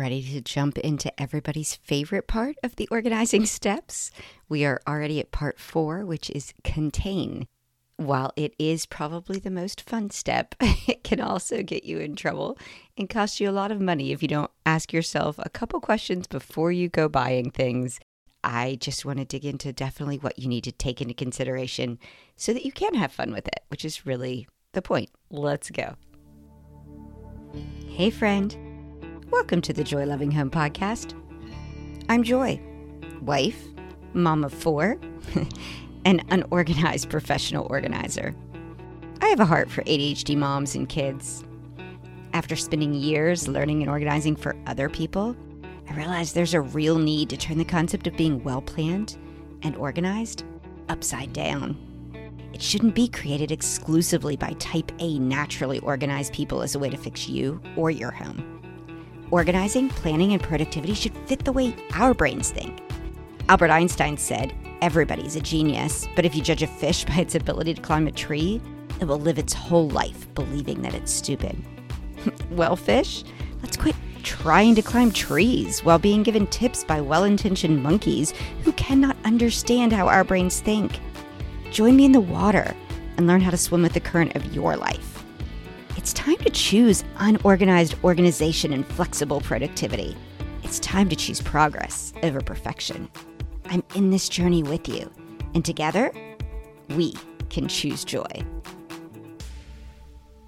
ready to jump into everybody's favorite part of the organizing steps? We are already at part four, which is contain. While it is probably the most fun step, it can also get you in trouble and cost you a lot of money if you don't ask yourself a couple questions before you go buying things. I just want to dig into definitely what you need to take into consideration so that you can have fun with it, which is really the point. Let's go. Hey, friend. Welcome to the Joy Loving Home Podcast. I'm Joy, wife, mom of four, an unorganized professional organizer. I have a heart for ADHD moms and kids. After spending years learning and organizing for other people, I realized there's a real need to turn the concept of being well planned and organized upside down. It shouldn't be created exclusively by type A naturally organized people as a way to fix you or your home. Organizing, planning, and productivity should fit the way our brains think. Albert Einstein said, Everybody's a genius, but if you judge a fish by its ability to climb a tree, it will live its whole life believing that it's stupid. well, fish, let's quit trying to climb trees while being given tips by well intentioned monkeys who cannot understand how our brains think. Join me in the water and learn how to swim with the current of your life. It's time to choose unorganized organization and flexible productivity. It's time to choose progress over perfection. I'm in this journey with you, and together, we can choose joy.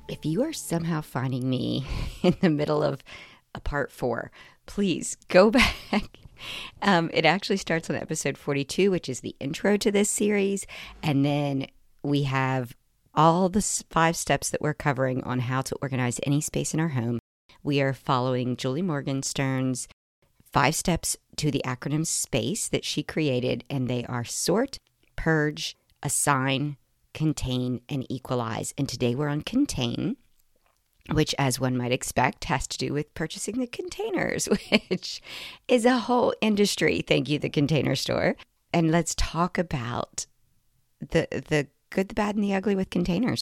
If you are somehow finding me in the middle of a part four, please go back. Um, it actually starts on episode 42, which is the intro to this series. And then we have all the five steps that we're covering on how to organize any space in our home. We are following Julie Morgenstern's five steps to the acronym SPACE that she created, and they are sort, purge, assign, contain, and equalize. And today we're on contain, which, as one might expect, has to do with purchasing the containers, which is a whole industry. Thank you, the container store. And let's talk about the the good, the bad, and the ugly with containers.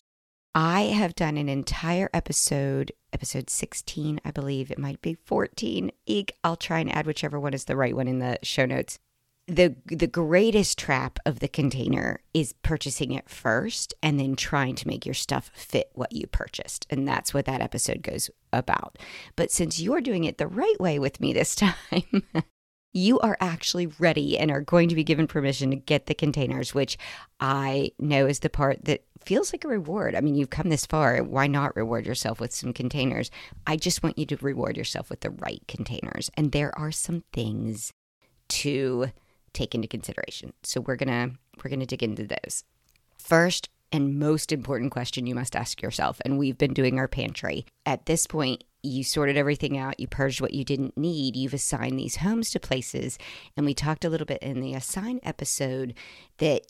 I have done an entire episode, episode 16, I believe. It might be 14. Eek, I'll try and add whichever one is the right one in the show notes. The the greatest trap of the container is purchasing it first and then trying to make your stuff fit what you purchased. And that's what that episode goes about. But since you're doing it the right way with me this time, you are actually ready and are going to be given permission to get the containers, which I know is the part that feels like a reward. I mean, you've come this far. Why not reward yourself with some containers? I just want you to reward yourself with the right containers. And there are some things to take into consideration. So we're going to we're going to dig into those. First and most important question you must ask yourself and we've been doing our pantry. At this point, you sorted everything out, you purged what you didn't need, you've assigned these homes to places. And we talked a little bit in the assign episode that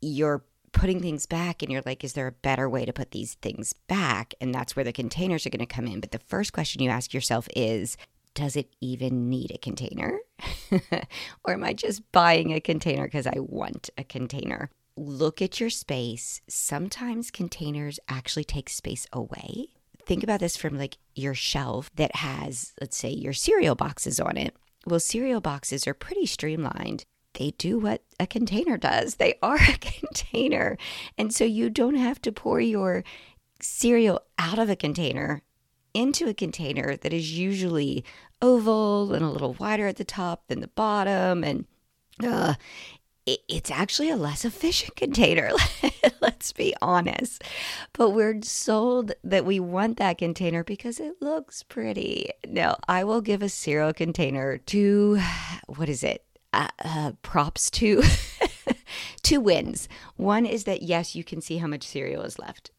you're putting things back and you're like, is there a better way to put these things back? And that's where the containers are going to come in. But the first question you ask yourself is, does it even need a container? or am I just buying a container because I want a container? Look at your space. Sometimes containers actually take space away think about this from like your shelf that has, let's say, your cereal boxes on it. Well, cereal boxes are pretty streamlined. They do what a container does, they are a container. And so you don't have to pour your cereal out of a container into a container that is usually oval and a little wider at the top than the bottom. And uh, it's actually a less efficient container. Let's be honest. But we're sold that we want that container because it looks pretty. Now, I will give a cereal container to, what is it? Uh, uh, props to two wins. One is that yes, you can see how much cereal is left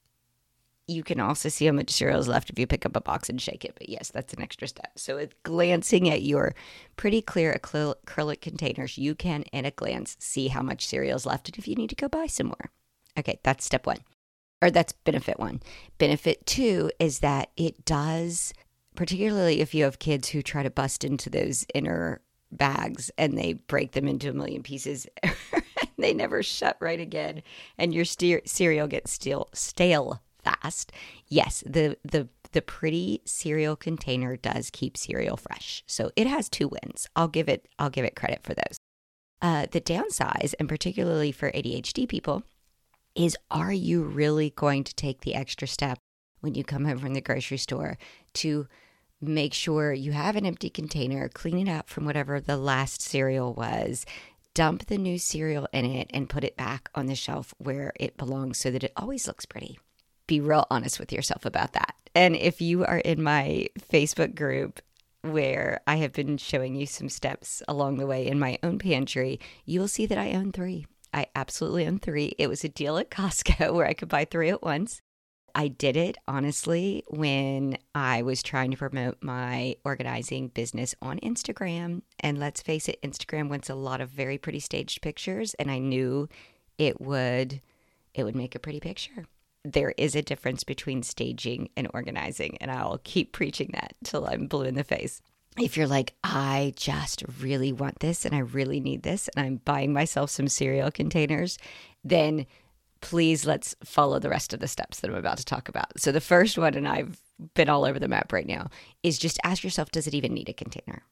you can also see how much cereal is left if you pick up a box and shake it. But yes, that's an extra step. So, with glancing at your pretty clear acrylic containers, you can, in a glance, see how much cereal is left and if you need to go buy some more. Okay, that's step one, or that's benefit one. Benefit two is that it does, particularly if you have kids who try to bust into those inner bags and they break them into a million pieces. they never shut right again, and your cereal gets still stale fast. Yes, the the the pretty cereal container does keep cereal fresh. So it has two wins. I'll give it I'll give it credit for those. Uh, the downside, and particularly for ADHD people, is are you really going to take the extra step when you come home from the grocery store to make sure you have an empty container, clean it out from whatever the last cereal was, dump the new cereal in it, and put it back on the shelf where it belongs so that it always looks pretty? Be real honest with yourself about that. And if you are in my Facebook group, where I have been showing you some steps along the way in my own pantry, you will see that I own three. I absolutely own three. It was a deal at Costco where I could buy three at once. I did it honestly when I was trying to promote my organizing business on Instagram. And let's face it, Instagram wants a lot of very pretty staged pictures, and I knew it would it would make a pretty picture there is a difference between staging and organizing. And I'll keep preaching that till I'm blue in the face. If you're like, I just really want this and I really need this, and I'm buying myself some cereal containers, then please let's follow the rest of the steps that I'm about to talk about. So, the first one, and I've been all over the map right now, is just ask yourself does it even need a container?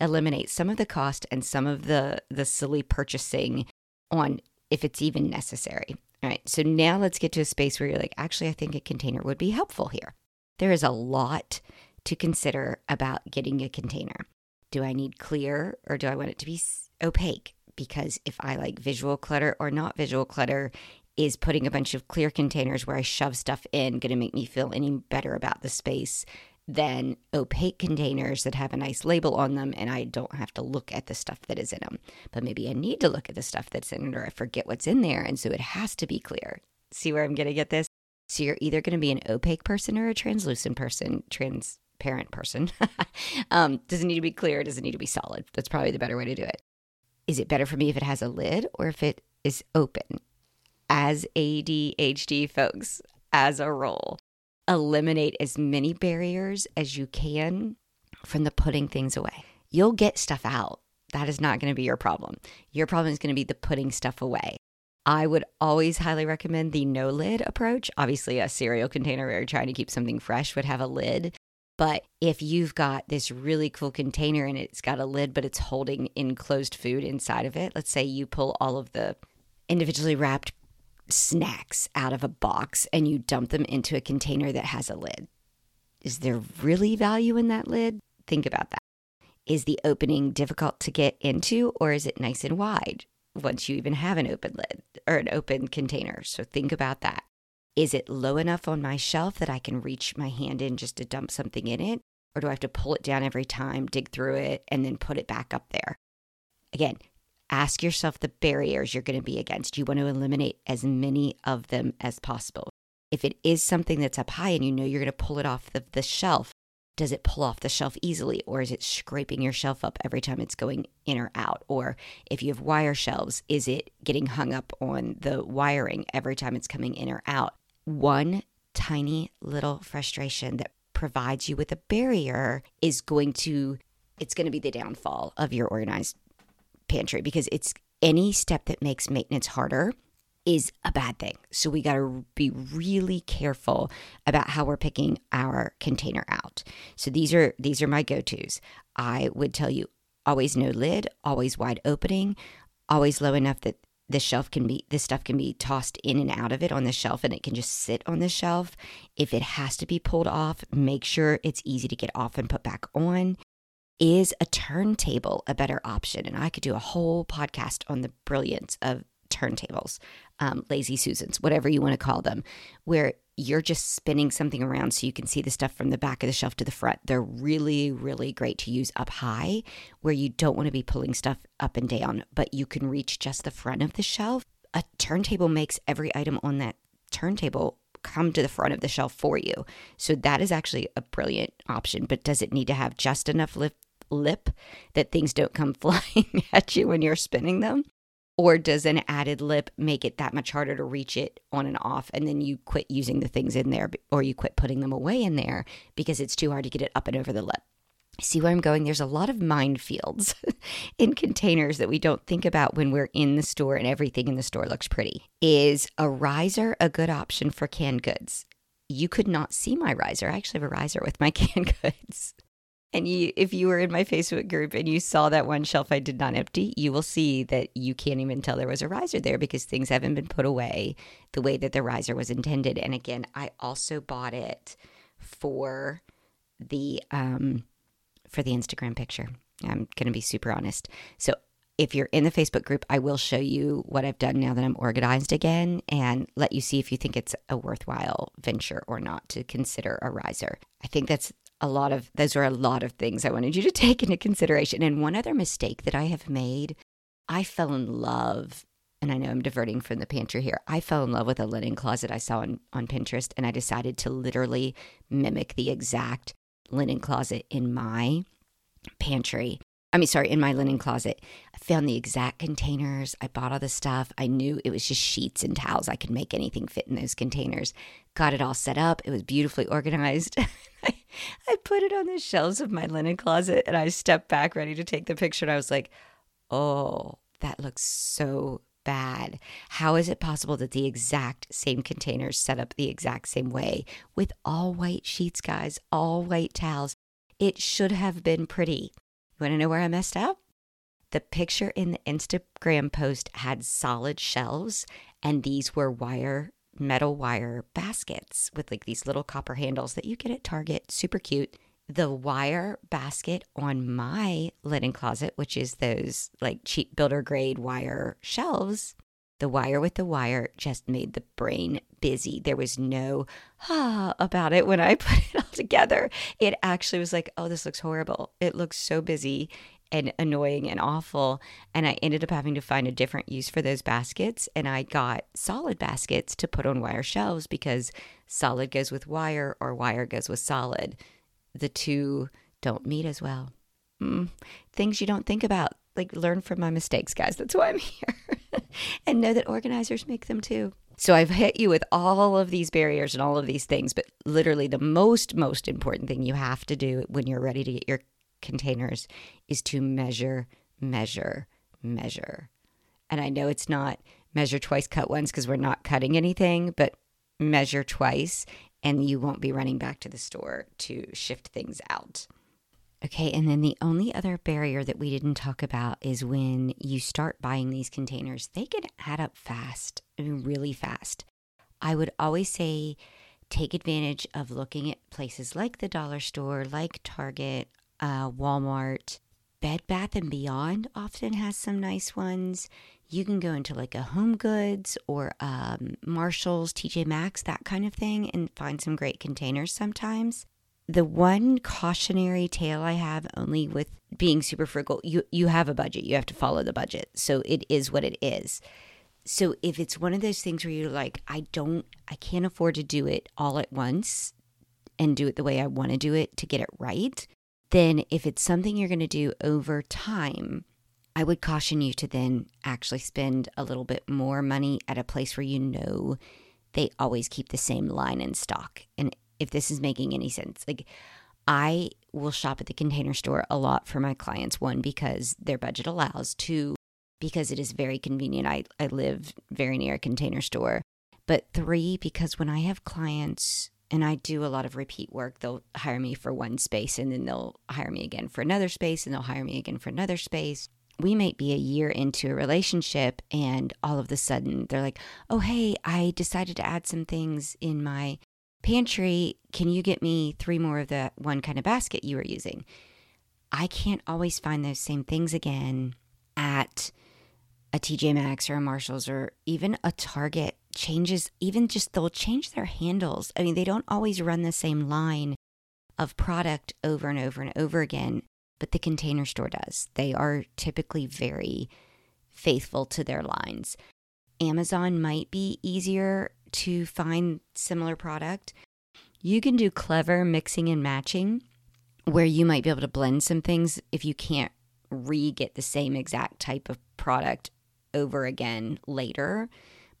Eliminate some of the cost and some of the, the silly purchasing on if it's even necessary. All right, so now let's get to a space where you're like, actually, I think a container would be helpful here. There is a lot to consider about getting a container. Do I need clear or do I want it to be opaque? Because if I like visual clutter or not visual clutter, is putting a bunch of clear containers where I shove stuff in going to make me feel any better about the space than opaque containers that have a nice label on them and I don't have to look at the stuff that is in them. But maybe I need to look at the stuff that's in it or I forget what's in there. And so it has to be clear. See where I'm going to get this? So you're either going to be an opaque person or a translucent person, transparent person. um, does it need to be clear? Does it need to be solid? That's probably the better way to do it. Is it better for me if it has a lid or if it is open? As ADHD folks, as a role, eliminate as many barriers as you can from the putting things away. You'll get stuff out. That is not going to be your problem. Your problem is going to be the putting stuff away. I would always highly recommend the no lid approach. Obviously, a cereal container where you're trying to keep something fresh would have a lid. But if you've got this really cool container and it's got a lid, but it's holding enclosed food inside of it, let's say you pull all of the individually wrapped snacks out of a box and you dump them into a container that has a lid. Is there really value in that lid? Think about that. Is the opening difficult to get into or is it nice and wide once you even have an open lid or an open container? So think about that. Is it low enough on my shelf that I can reach my hand in just to dump something in it? Or do I have to pull it down every time, dig through it, and then put it back up there? Again, ask yourself the barriers you're going to be against. You want to eliminate as many of them as possible. If it is something that's up high and you know you're going to pull it off the, the shelf, does it pull off the shelf easily or is it scraping your shelf up every time it's going in or out? Or if you have wire shelves, is it getting hung up on the wiring every time it's coming in or out? One tiny little frustration that provides you with a barrier is going to it's going to be the downfall of your organized pantry because it's any step that makes maintenance harder is a bad thing. So we got to be really careful about how we're picking our container out. So these are these are my go-tos. I would tell you always no lid, always wide opening, always low enough that the shelf can be this stuff can be tossed in and out of it on the shelf and it can just sit on the shelf. If it has to be pulled off, make sure it's easy to get off and put back on is a turntable a better option? And I could do a whole podcast on the brilliance of turntables, um, lazy Susans, whatever you want to call them, where you're just spinning something around so you can see the stuff from the back of the shelf to the front. They're really, really great to use up high where you don't want to be pulling stuff up and down, but you can reach just the front of the shelf. A turntable makes every item on that turntable come to the front of the shelf for you. So that is actually a brilliant option, but does it need to have just enough lift lip that things don't come flying at you when you're spinning them? Or does an added lip make it that much harder to reach it on and off? And then you quit using the things in there or you quit putting them away in there because it's too hard to get it up and over the lip. See where I'm going? There's a lot of minefields in containers that we don't think about when we're in the store and everything in the store looks pretty. Is a riser a good option for canned goods? you could not see my riser. I actually have a riser with my canned goods. And you, if you were in my Facebook group and you saw that one shelf I did not empty, you will see that you can't even tell there was a riser there because things haven't been put away the way that the riser was intended. And again, I also bought it for the um, for the Instagram picture. I'm going to be super honest. So if you're in the Facebook group, I will show you what I've done now that I'm organized again and let you see if you think it's a worthwhile venture or not to consider a riser. I think that's a lot of those are a lot of things I wanted you to take into consideration. And one other mistake that I have made, I fell in love and I know I'm diverting from the pantry here. I fell in love with a linen closet I saw on, on Pinterest, and I decided to literally mimic the exact linen closet in my pantry. I mean, sorry, in my linen closet. I found the exact containers. I bought all the stuff. I knew it was just sheets and towels. I could make anything fit in those containers. Got it all set up. It was beautifully organized. I, put it on the shelves of my linen closet and I stepped back ready to take the picture. And I was like, oh, that looks so bad. How is it possible that the exact same containers set up the exact same way with all white sheets, guys, all white towels? It should have been pretty. You want to know where I messed up? The picture in the Instagram post had solid shelves, and these were wire, metal wire baskets with like these little copper handles that you get at Target. Super cute the wire basket on my linen closet, which is those like cheap builder grade wire shelves, the wire with the wire just made the brain busy. There was no ah about it when I put it all together. It actually was like, oh, this looks horrible. It looks so busy and annoying and awful. And I ended up having to find a different use for those baskets. And I got solid baskets to put on wire shelves because solid goes with wire or wire goes with solid the two don't meet as well. Mm, things you don't think about. Like, learn from my mistakes, guys. That's why I'm here. and know that organizers make them too. So I've hit you with all of these barriers and all of these things, but literally the most, most important thing you have to do when you're ready to get your containers is to measure, measure, measure. And I know it's not measure twice, cut once because we're not cutting anything, but measure twice and you won't be running back to the store to shift things out. Okay, and then the only other barrier that we didn't talk about is when you start buying these containers, they can add up fast, I mean, really fast. I would always say take advantage of looking at places like the dollar store, like Target, uh, Walmart, Bed Bath and Beyond often has some nice ones you can go into like a Home Goods or um, Marshalls, TJ Maxx, that kind of thing, and find some great containers sometimes. The one cautionary tale I have only with being super frugal, you, you have a budget, you have to follow the budget. So it is what it is. So if it's one of those things where you're like, I don't, I can't afford to do it all at once and do it the way I want to do it to get it right, then if it's something you're going to do over time, I would caution you to then actually spend a little bit more money at a place where you know they always keep the same line in stock. And if this is making any sense, like I will shop at the container store a lot for my clients. One, because their budget allows. Two, because it is very convenient. I, I live very near a container store. But three, because when I have clients and I do a lot of repeat work, they'll hire me for one space and then they'll hire me again for another space and they'll hire me again for another space we might be a year into a relationship and all of a sudden they're like, oh, hey, I decided to add some things in my pantry. Can you get me three more of the one kind of basket you were using? I can't always find those same things again at a TJ Maxx or a Marshalls or even a Target changes, even just they'll change their handles. I mean, they don't always run the same line of product over and over and over again but the container store does. They are typically very faithful to their lines. Amazon might be easier to find similar product. You can do clever mixing and matching where you might be able to blend some things if you can't re get the same exact type of product over again later.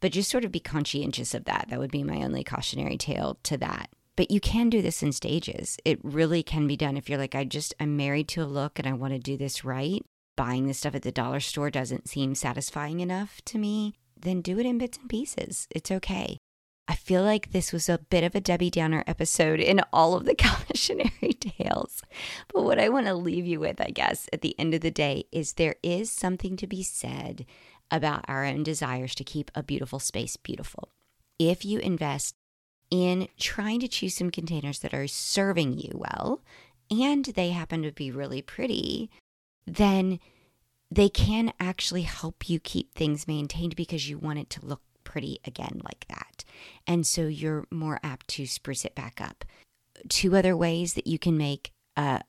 But just sort of be conscientious of that. That would be my only cautionary tale to that. But you can do this in stages. It really can be done if you're like, I just, I'm married to a look and I want to do this right. Buying this stuff at the dollar store doesn't seem satisfying enough to me. Then do it in bits and pieces. It's okay. I feel like this was a bit of a Debbie Downer episode in all of the cautionary tales. But what I want to leave you with, I guess, at the end of the day, is there is something to be said about our own desires to keep a beautiful space beautiful. If you invest in trying to choose some containers that are serving you well and they happen to be really pretty, then they can actually help you keep things maintained because you want it to look pretty again like that. And so you're more apt to spruce it back up. Two other ways that you can make uh,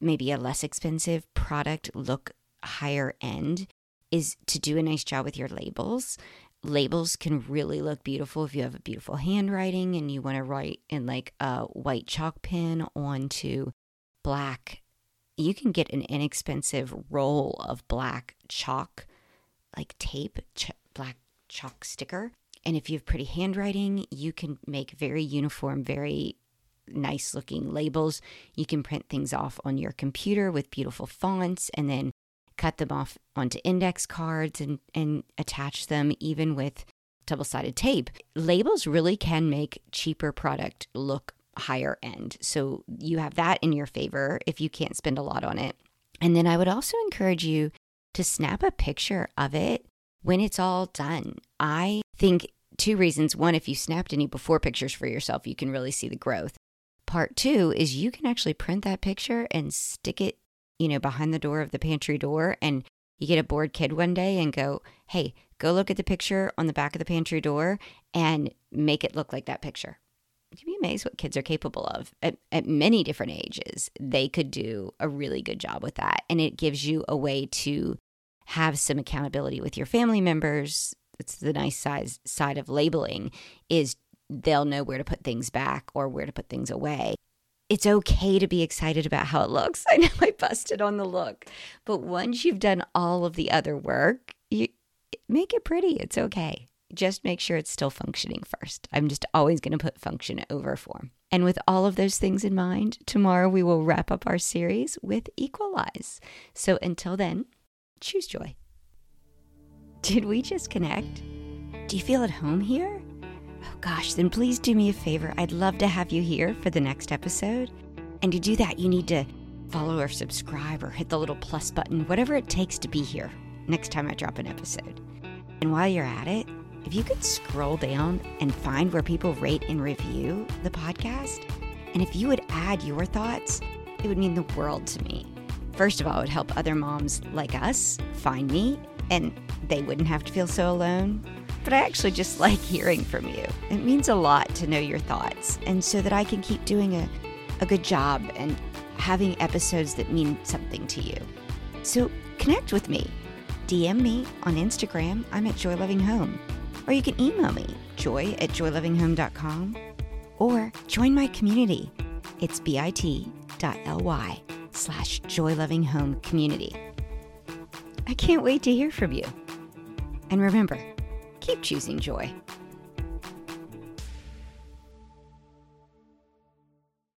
maybe a less expensive product look higher end is to do a nice job with your labels. Labels can really look beautiful if you have a beautiful handwriting and you want to write in like a white chalk pen onto black you can get an inexpensive roll of black chalk, like tape, ch- black chalk sticker. And if you have pretty handwriting, you can make very uniform, very nice looking labels. You can print things off on your computer with beautiful fonts and then cut them off onto index cards and, and attach them even with double sided tape. Labels really can make cheaper product look higher end. So you have that in your favor if you can't spend a lot on it. And then I would also encourage you to snap a picture of it when it's all done. I think two reasons. One, if you snapped any before pictures for yourself, you can really see the growth. Part two is you can actually print that picture and stick it, you know, behind the door of the pantry door and you get a bored kid one day and go, hey, go look at the picture on the back of the pantry door and make it look like that picture you'd be amazed what kids are capable of at, at many different ages. They could do a really good job with that. And it gives you a way to have some accountability with your family members. It's the nice size side of labeling is they'll know where to put things back or where to put things away. It's okay to be excited about how it looks. I know I busted on the look, but once you've done all of the other work, you make it pretty. It's okay just make sure it's still functioning first. I'm just always going to put function over form. And with all of those things in mind, tomorrow we will wrap up our series with Equalize. So until then, choose joy. Did we just connect? Do you feel at home here? Oh gosh, then please do me a favor. I'd love to have you here for the next episode. And to do that, you need to follow or subscribe or hit the little plus button, whatever it takes to be here next time I drop an episode. And while you're at it, if you could scroll down and find where people rate and review the podcast, and if you would add your thoughts, it would mean the world to me. First of all, it would help other moms like us find me, and they wouldn't have to feel so alone. But I actually just like hearing from you. It means a lot to know your thoughts, and so that I can keep doing a, a good job and having episodes that mean something to you. So connect with me. DM me on Instagram. I'm at Joy Loving Home. Or you can email me, joy at joylovinghome.com, or join my community. It's bit.ly slash joylovinghome community. I can't wait to hear from you. And remember, keep choosing joy.